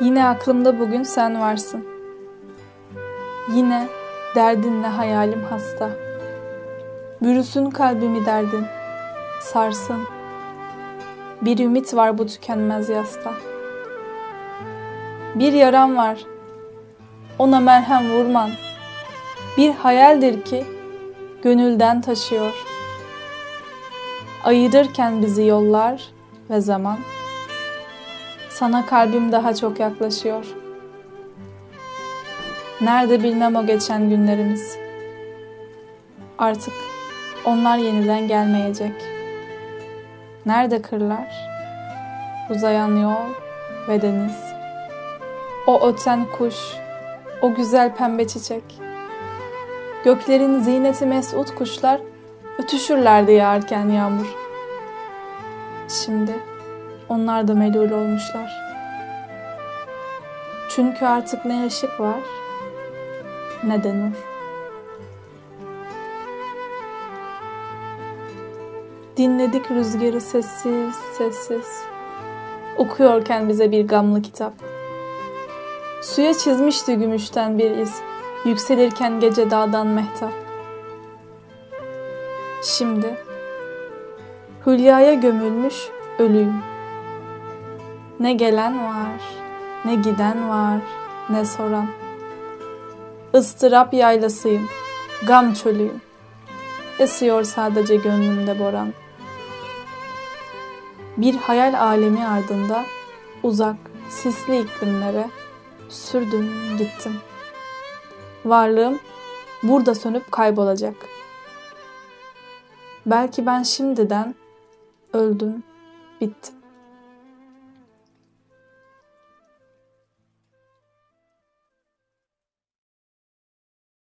Yine aklımda bugün sen varsın. Yine derdinle hayalim hasta. Bürüsün kalbimi derdin, sarsın. Bir ümit var bu tükenmez yasta. Bir yaram var, ona merhem vurman. Bir hayaldir ki gönülden taşıyor. Ayırırken bizi yollar ve zaman sana kalbim daha çok yaklaşıyor. Nerede bilmem o geçen günlerimiz. Artık onlar yeniden gelmeyecek. Nerede kırlar? Uzayan yol ve deniz. O öten kuş, o güzel pembe çiçek. Göklerin ziyneti mesut kuşlar ötüşürlerdi yağarken yağmur. Şimdi onlar da melul olmuşlar. Çünkü artık ne ışık var ne de nur. Dinledik rüzgarı sessiz sessiz. Okuyorken bize bir gamlı kitap. Suya çizmişti gümüşten bir iz. Yükselirken gece dağdan mehtap. Şimdi hülyaya gömülmüş ölüyüm. Ne gelen var, ne giden var, ne soran. Istırap yaylasıyım, gam çölüyüm. Esiyor sadece gönlümde boran. Bir hayal alemi ardında uzak, sisli iklimlere sürdüm gittim. Varlığım burada sönüp kaybolacak. Belki ben şimdiden öldüm, bittim.